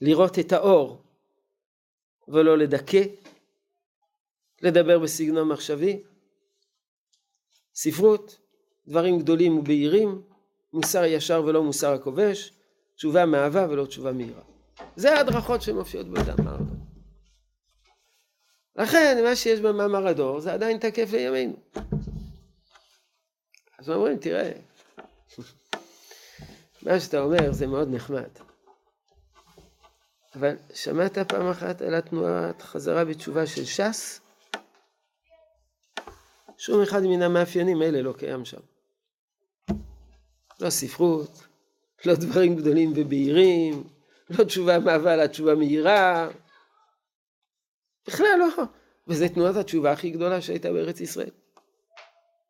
Speaker 1: לראות את האור ולא לדכא, לדבר בסגנון מחשבי, ספרות, דברים גדולים ובהירים, מוסר ישר ולא מוסר הכובש, תשובה מאהבה ולא תשובה מהירה. זה ההדרכות שמופיעות באדם הארדון. לכן מה שיש במאמר הדור זה עדיין תקף לימינו. אז אומרים, תראה, מה שאתה אומר זה מאוד נחמד. אבל שמעת פעם אחת על התנועת חזרה בתשובה של ש"ס? שום אחד מן המאפיינים האלה לא קיים שם. לא ספרות, לא דברים גדולים ובהירים, לא תשובה מאהבה לתשובה מהירה. בכלל לא. וזו תנועת התשובה הכי גדולה שהייתה בארץ ישראל.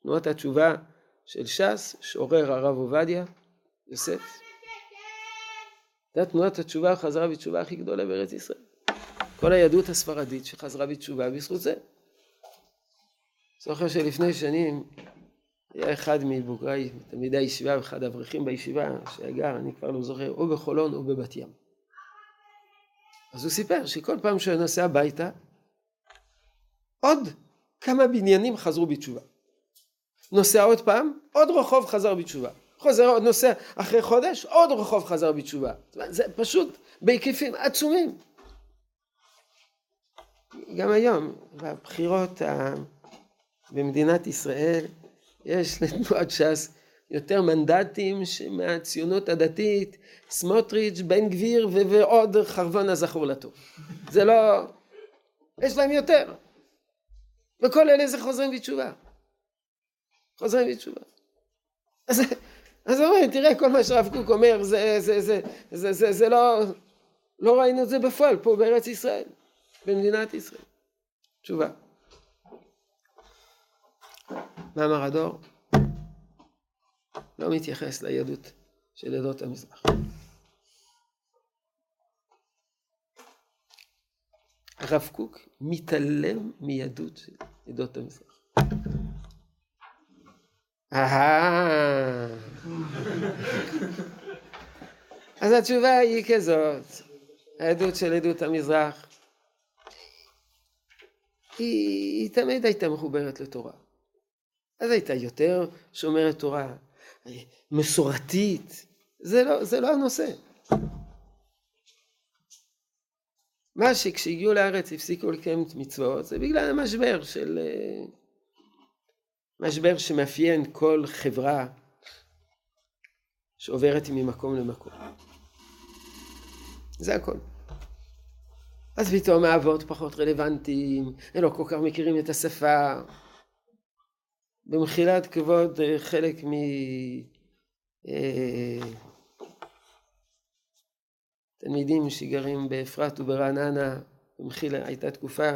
Speaker 1: תנועת התשובה של ש"ס, שעורר הרב עובדיה יוסף, זה תנועת התשובה החזרה בתשובה הכי גדולה בארץ ישראל. כל היהדות הספרדית שחזרה בתשובה בזכות זה. זוכר שלפני שנים היה אחד מבוגרי, תלמידי הישיבה, אחד האברכים בישיבה, שגר, אני כבר לא זוכר, או בחולון או בבת ים. אז הוא סיפר שכל פעם שהוא נוסע הביתה, עוד כמה בניינים חזרו בתשובה. נוסע עוד פעם, עוד רחוב חזר בתשובה. חוזר עוד נוסע אחרי חודש, עוד רחוב חזר בתשובה. זה פשוט בהיקפים עצומים. גם היום, בבחירות במדינת ישראל, יש לתנועת ש"ס יותר מנדטים מהציונות הדתית, סמוטריץ', בן גביר ועוד חרבון הזכור לטוב. זה לא... יש להם יותר. וכל אלה זה חוזרים בתשובה. חוזרים בתשובה. אז, אז אומרים, תראה כל מה שהרב קוק אומר, זה, זה, זה, זה, זה, זה לא... לא ראינו את זה בפועל פה בארץ ישראל, במדינת ישראל. תשובה. מאמר הדור לא מתייחס ליהדות של עדות המזרח. הרב קוק מתעלם מיהדות של עדות המזרח. אז התשובה היא כזאת, העדות של עדות המזרח היא, היא תמיד הייתה מחוברת לתורה. אז הייתה יותר שומרת תורה, מסורתית, זה לא, זה לא הנושא. מה שכשהגיעו לארץ הפסיקו לקיים את מצוות זה בגלל המשבר של... אה, משבר שמאפיין כל חברה שעוברת ממקום למקום. זה הכל. אז פתאום האבות פחות רלוונטיים, הם לא כל כך מכירים את השפה. במחילת כבוד אה, חלק מ... אה, תלמידים שגרים באפרת וברעננה, במחילה הייתה תקופה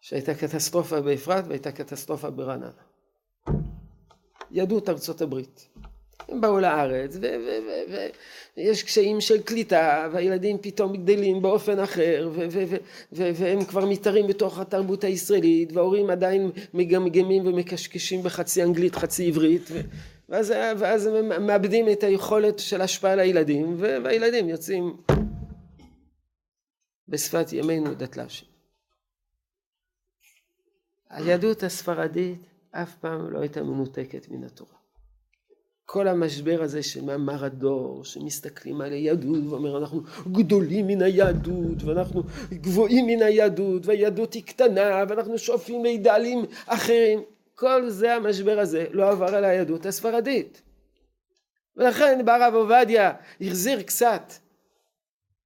Speaker 1: שהייתה קטסטרופה באפרת והייתה קטסטרופה ברעננה. יהדות ארצות הברית. הם באו לארץ ויש קשיים של קליטה והילדים פתאום גדלים באופן אחר והם כבר מתארים בתוך התרבות הישראלית וההורים עדיין מגמגמים ומקשקשים בחצי אנגלית חצי עברית ואז, ואז הם מאבדים את היכולת של השפעה על הילדים והילדים יוצאים בשפת ימינו דתל"שים. היהדות הספרדית אף פעם לא הייתה מנותקת מן התורה. כל המשבר הזה של מאמר הדור, שמסתכלים על היהדות ואומר אנחנו גדולים מן היהדות ואנחנו גבוהים מן היהדות והיהדות היא קטנה ואנחנו שואפים לאידאלים אחרים, כל זה המשבר הזה לא עבר על היהדות הספרדית. ולכן בא הרב עובדיה החזיר קצת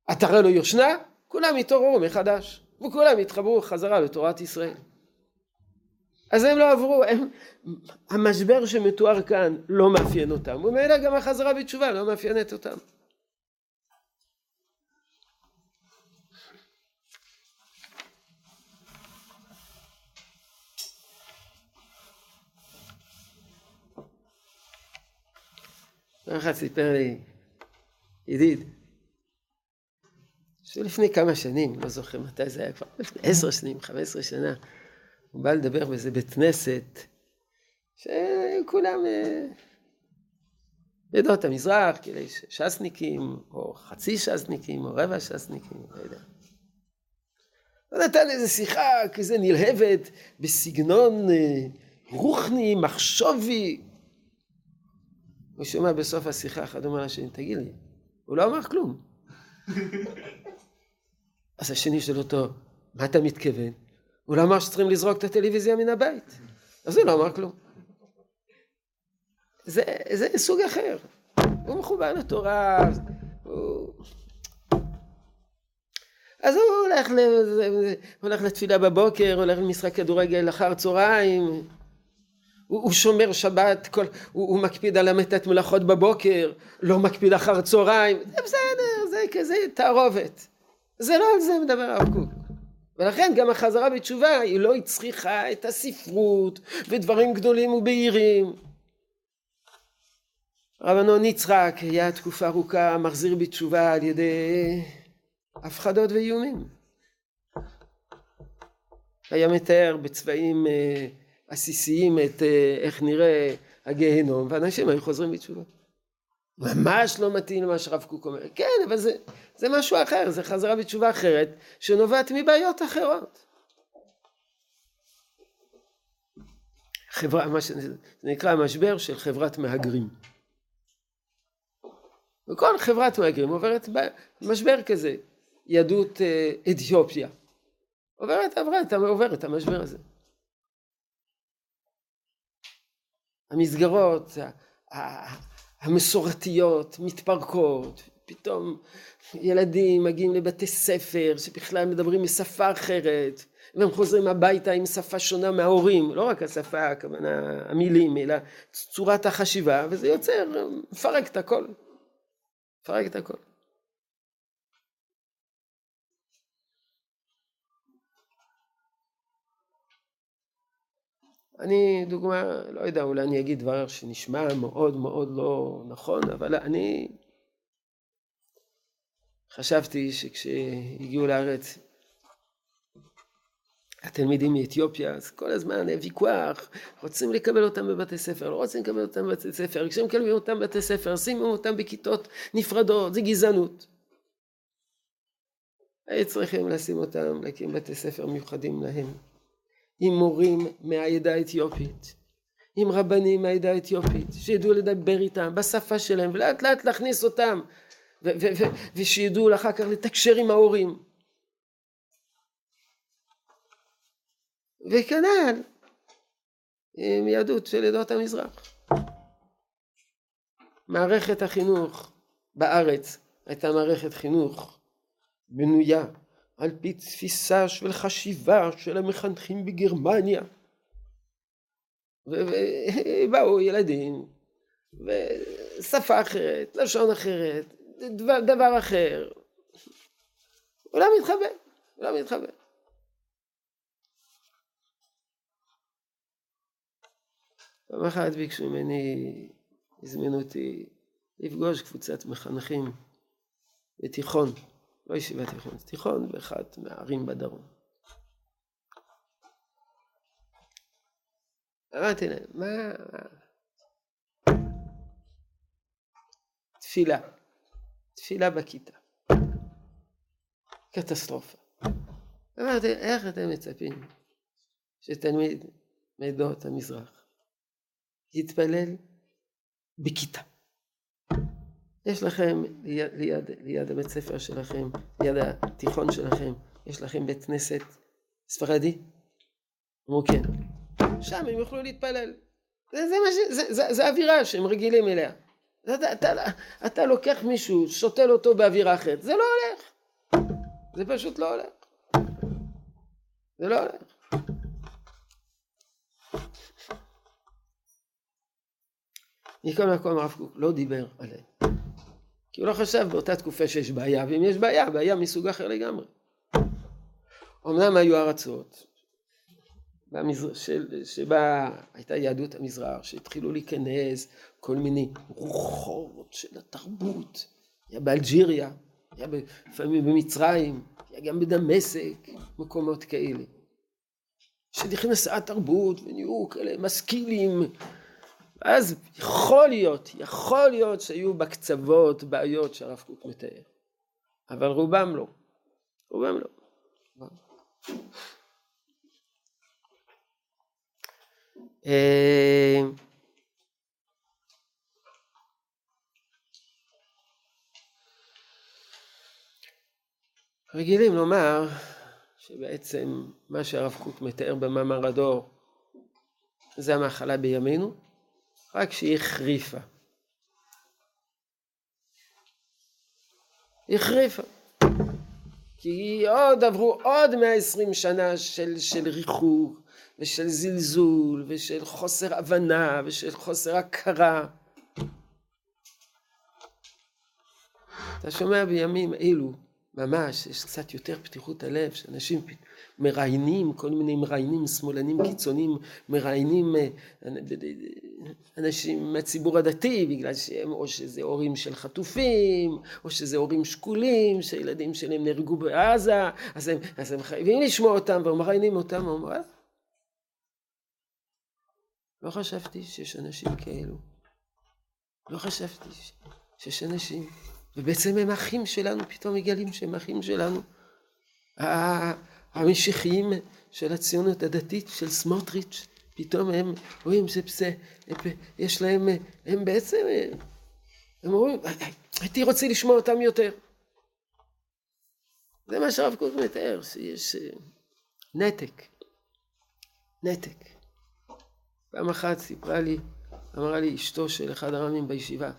Speaker 1: עטרה לו יושנה, כולם התעוררו מחדש וכולם התחברו חזרה לתורת ישראל. אז הם לא עברו, הם, המשבר שמתואר כאן לא מאפיין אותם, ומילא גם החזרה בתשובה לא מאפיינת אותם. פעם אחת סיפר לי ידיד, שלפני כמה שנים, לא זוכר מתי זה היה כבר, לפני עשר שנים, חמש עשרה שנה, הוא בא לדבר באיזה בית כנסת, שכולם עדות אה, המזרח, כאילו ש"סניקים, או חצי ש"סניקים, או רבע ש"סניקים, לא יודע. הוא נתן איזה שיחה כזה נלהבת, בסגנון אה, רוחני, מחשובי. הוא שומע בסוף השיחה, אחד אומר לשני, תגיד לי, הוא לא אמר כלום. אז השני שואל אותו, מה אתה מתכוון? הוא לא אמר שצריכים לזרוק את הטלוויזיה מן הבית. אז הוא לא אמר כלום. זה, זה סוג אחר. הוא מחובר לתורה, הוא... אז הוא הולך, ל... הולך לתפילה בבוקר, הולך למשחק כדורגל אחר צהריים, הוא, הוא שומר שבת, כל, הוא, הוא מקפיד על המתת מלאכות בבוקר, לא מקפיד אחר צהריים, זה בסדר, זה כזה תערובת. זה לא על זה מדבר הרב קוק. ולכן גם החזרה בתשובה היא לא הצריכה את הספרות ודברים גדולים ובהירים. רבנון יצחק היה תקופה ארוכה מחזיר בתשובה על ידי הפחדות ואיומים. היה מתאר בצבעים אה, עסיסיים את אה, איך נראה הגיהנום, ואנשים היו חוזרים בתשובה. ממש לא מתאים למה שרב קוק אומר. כן, אבל זה, זה משהו אחר, זה חזרה בתשובה אחרת, שנובעת מבעיות אחרות. חברה, מה שזה נקרא משבר של חברת מהגרים. וכל חברת מהגרים עוברת משבר כזה, יהדות אה, אתיופיה. עוברת, עברה, עוברת את המשבר הזה. המסגרות המסורתיות מתפרקות, פתאום ילדים מגיעים לבתי ספר שבכלל מדברים בשפה אחרת, והם חוזרים הביתה עם שפה שונה מההורים, לא רק השפה, הכוונה המילים, אלא צורת החשיבה, וזה יוצר, מפרק את הכל. מפרק את הכל. אני, דוגמה, לא יודע, אולי אני אגיד דבר שנשמע מאוד מאוד לא נכון, אבל אני חשבתי שכשהגיעו לארץ התלמידים מאתיופיה, אז כל הזמן היה ויכוח, רוצים לקבל אותם בבתי ספר, לא רוצים לקבל אותם בבתי ספר, כשהם מקבלים אותם בבתי ספר, שימו אותם בכיתות נפרדות, זה גזענות. היו צריכים לשים אותם, להקים בתי ספר מיוחדים להם. עם מורים מהעדה האתיופית, עם רבנים מהעדה האתיופית, שידעו לדבר איתם בשפה שלהם, ולאט לאט להכניס אותם, ושידעו אחר כך לתקשר עם ההורים. וכנ"ל עם יהדות של עדות המזרח. מערכת החינוך בארץ הייתה מערכת חינוך בנויה על פי תפיסה של חשיבה של המחנכים בגרמניה. ובאו ילדים, ושפה אחרת, לשון אחרת, דבר, דבר אחר. עולם מתחבא, עולם מתחבא. פעם אחת ביקשו ממני, הזמינו אותי לפגוש קבוצת מחנכים בתיכון. לא ישיבת תיכון, תיכון באחת מהערים בדרום. אמרתי להם, מה... תפילה, תפילה בכיתה. קטסטרופה. אמרתי, איך אתם מצפים שתלמיד מעדות המזרח יתפלל בכיתה? יש לכם ליד, ליד, ליד הבית ספר שלכם, ליד התיכון שלכם, יש לכם בית כנסת ספרדי? אמרו כן. שם הם יוכלו להתפלל. זה, זה, זה, זה, זה, זה אווירה שהם רגילים אליה. אתה, אתה, אתה לוקח מישהו, שותל אותו באווירה אחרת, זה לא הולך. זה פשוט לא הולך. זה לא הולך. מכל מקום הרב קוק לא דיבר עליהם. כי הוא לא חשב באותה תקופה שיש בעיה, ואם יש בעיה, בעיה מסוג אחר לגמרי. אמנם היו ארצות במזר... של... שבה הייתה יהדות המזרח, שהתחילו להיכנס כל מיני רוחות של התרבות, היה באלג'יריה, היה לפעמים במצרים, היה גם בדמשק, מקומות כאלה. שנכנסה התרבות ונהיו כאלה משכילים אז יכול להיות, יכול להיות שהיו בקצוות בעיות שהרב קוק מתאר, אבל רובם לא, רובם לא. אה, רגילים לומר שבעצם מה שהרב קוק מתאר במאמר הדור זה המחלה בימינו רק שהיא החריפה. היא החריפה. כי עוד עברו עוד 120 שנה של, של ריחוק ושל זלזול ושל חוסר הבנה ושל חוסר הכרה. אתה שומע בימים אלו ממש, יש קצת יותר פתיחות הלב, שאנשים מראיינים, כל מיני מראיינים שמאלנים קיצוניים, מראיינים אה, אנשים מהציבור הדתי, בגלל שהם או שזה הורים של חטופים, או שזה הורים שכולים, שהילדים שלהם נהרגו בעזה, אז הם, אז הם חייבים לשמוע אותם, ומראיינים אותם, ואומרים, לא חשבתי שיש אנשים כאלו. לא חשבתי שיש אנשים, ובעצם הם אחים שלנו, פתאום מגלים שהם אחים שלנו. המשיחיים של הציונות הדתית, של סמוטריץ', פתאום הם רואים שבזה, יש להם, הם בעצם, הם אומרים, הייתי רוצה לשמוע אותם יותר. זה מה שהרב קוק מתאר, שיש אה, נתק, נתק. פעם אחת סיפרה לי, אמרה לי אשתו של אחד הרמים בישיבה,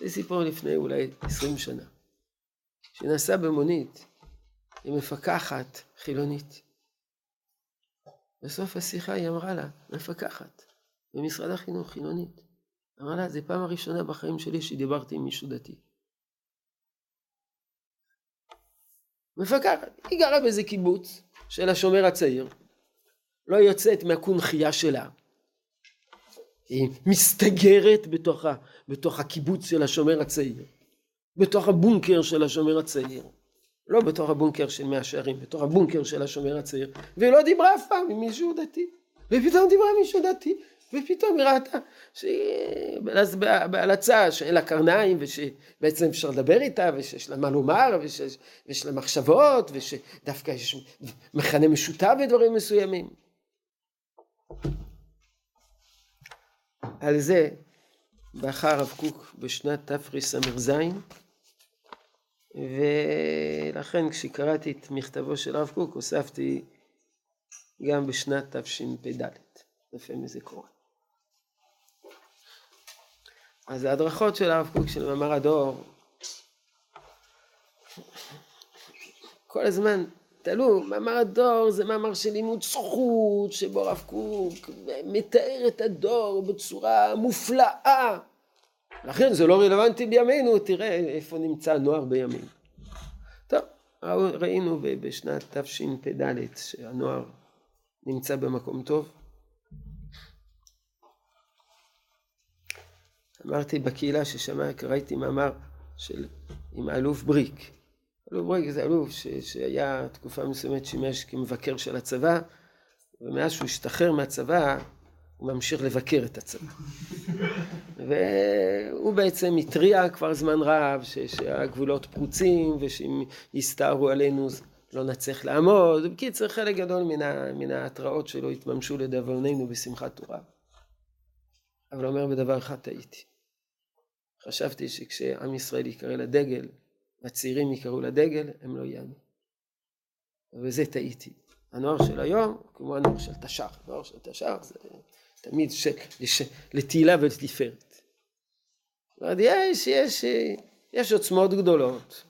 Speaker 1: זה סיפור לפני אולי עשרים שנה, שנסע במונית עם מפקחת חילונית. בסוף השיחה היא אמרה לה, מפקחת, במשרד החינוך חילונית. אמרה לה, זו פעם הראשונה בחיים שלי שדיברתי עם מישהו דתי. מפקחת, היא גרה באיזה קיבוץ של השומר הצעיר, לא יוצאת מהקונכייה שלה, מסתגרת בתוך, ה, בתוך הקיבוץ של השומר הצעיר, בתוך הבונקר של השומר הצעיר, לא בתוך הבונקר של מאה שערים, בתוך הבונקר של השומר הצעיר, והיא לא דיברה אף פעם עם מישהו דתי, ופתאום דיברה עם מישהו דתי, ופתאום היא ראתה שהיא בהלצה שאין לה קרניים ושבעצם אפשר לדבר איתה ושיש לה מה לומר ושיש, ויש לה מחשבות ושדווקא יש מכנה משותף בדברים מסוימים. על זה בכה הרב קוק בשנת תרס"ז ולכן כשקראתי את מכתבו של הרב קוק הוספתי גם בשנת תשפ"ד, לפעמים זה קורה. אז ההדרכות של הרב קוק של מאמר הדור כל הזמן תעלו, מאמר הדור זה מאמר של לימוד זכות, שבו הרב קוק מתאר את הדור בצורה מופלאה. לכן זה לא רלוונטי בימינו, תראה איפה נמצא הנוער בימינו. טוב, ראינו בשנת תשפ"ד שהנוער נמצא במקום טוב. אמרתי בקהילה ששמע, קראתי מאמר של, עם האלוף בריק. אלוף בריק זה אלוף ש, שהיה תקופה מסוימת שימש כמבקר של הצבא, ומאז שהוא השתחרר מהצבא, הוא ממשיך לבקר את הצבא. והוא בעצם התריע כבר זמן רב ש, שהגבולות פרוצים, ושאם יסתערו עלינו לא נצליח לעמוד. בקיצר, חלק גדול מן, ה, מן ההתראות שלו התממשו לדאבוננו בשמחת תורה. אבל אומר בדבר אחד טעיתי. חשבתי שכשעם ישראל יקרא לדגל, והצעירים יקראו לדגל, הם לא יענו. וזה טעיתי. הנוער של היום, כמו הנוער של תש"ח, הנוער של תש"ח זה תמיד ש... לש... לתהילה ולתפארת. יש, יש, יש עוצמות גדולות,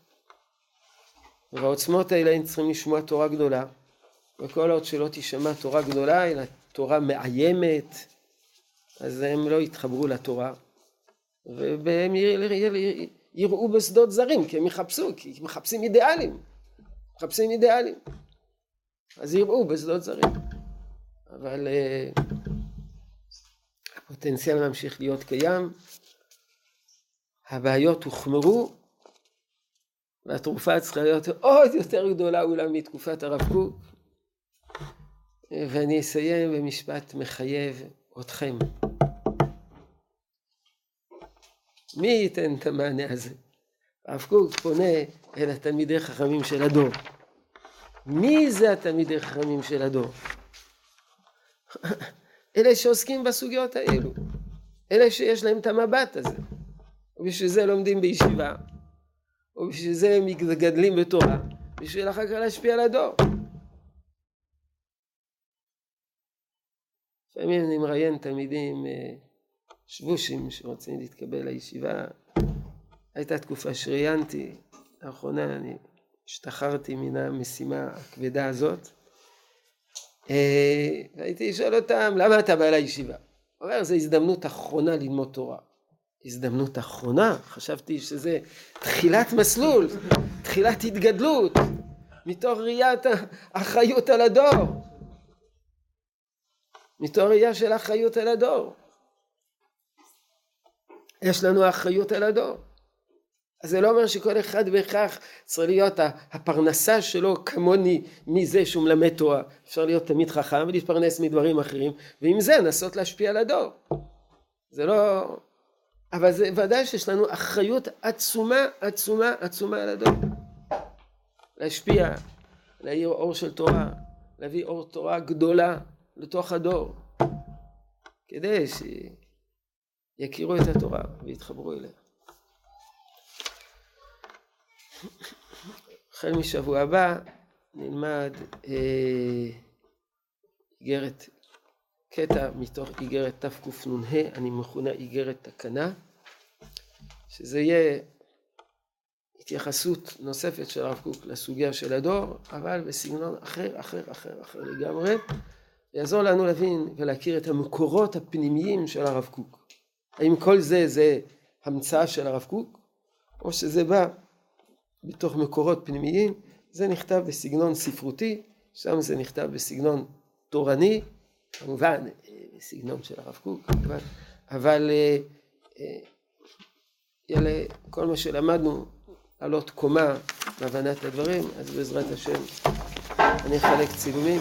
Speaker 1: והעוצמות האלה הם צריכים לשמוע תורה גדולה, וכל עוד שלא תשמע תורה גדולה, אלא תורה מאיימת, אז הם לא יתחברו לתורה. והם יראו בשדות זרים, כי הם יחפשו, כי מחפשים אידיאלים. מחפשים אידיאלים. אז יראו בשדות זרים. אבל uh, הפוטנציאל ממשיך להיות קיים, הבעיות הוחמרו, והתרופה צריכה להיות עוד יותר גדולה אולי מתקופת הרב קוק. ואני אסיים במשפט מחייב אתכם. מי ייתן את המענה הזה? הרב קוק פונה אל התלמידי חכמים של הדור. מי זה התלמידי חכמים של הדור? אלה שעוסקים בסוגיות האלו. אלה שיש להם את המבט הזה. ובשביל זה לומדים בישיבה. ובשביל זה הם גדלים בתורה. בשביל אחר כך להשפיע על הדור. לפעמים אני מראיין תלמידים אה, שבושים שרוצים להתקבל לישיבה. הייתה תקופה שראיינתי, לאחרונה אני השתחררתי מן המשימה הכבדה הזאת. אה, והייתי לשאול אותם, למה אתה בא לישיבה? הוא אומר, זו הזדמנות אחרונה ללמוד תורה. הזדמנות אחרונה, חשבתי שזה תחילת מסלול, תחילת התגדלות, מתוך ראיית האחריות על הדור, מתוך ראייה של אחריות על הדור. יש לנו אחריות על הדור. אז זה לא אומר שכל אחד בהכרח צריך להיות הפרנסה שלו כמוני מזה שהוא מלמד תורה. אפשר להיות תמיד חכם ולהתפרנס מדברים אחרים, ועם זה לנסות להשפיע על הדור. זה לא... אבל זה ודאי שיש לנו אחריות עצומה, עצומה, עצומה על הדור. להשפיע, להאיר אור של תורה, להביא אור תורה גדולה לתוך הדור, כדי שיכירו את התורה ויתחברו אליה. החל משבוע הבא נלמד אה, איגרת, קטע מתוך איגרת תקנ"ה, אני מכונה איגרת תקנה, שזה יהיה התייחסות נוספת של הרב קוק לסוגיה של הדור, אבל בסגנון אחר, אחר, אחר, אחר לגמרי, יעזור לנו להבין ולהכיר את המקורות הפנימיים של הרב קוק. האם כל זה זה המצאה של הרב קוק, או שזה בא בתוך מקורות פנימיים, זה נכתב בסגנון ספרותי, שם זה נכתב בסגנון תורני, כמובן בסגנון של הרב קוק, כמובן, אבל אה, אה, יעלה כל מה שלמדנו לעלות קומה בהבנת הדברים, אז בעזרת השם אני אחלק צילומים.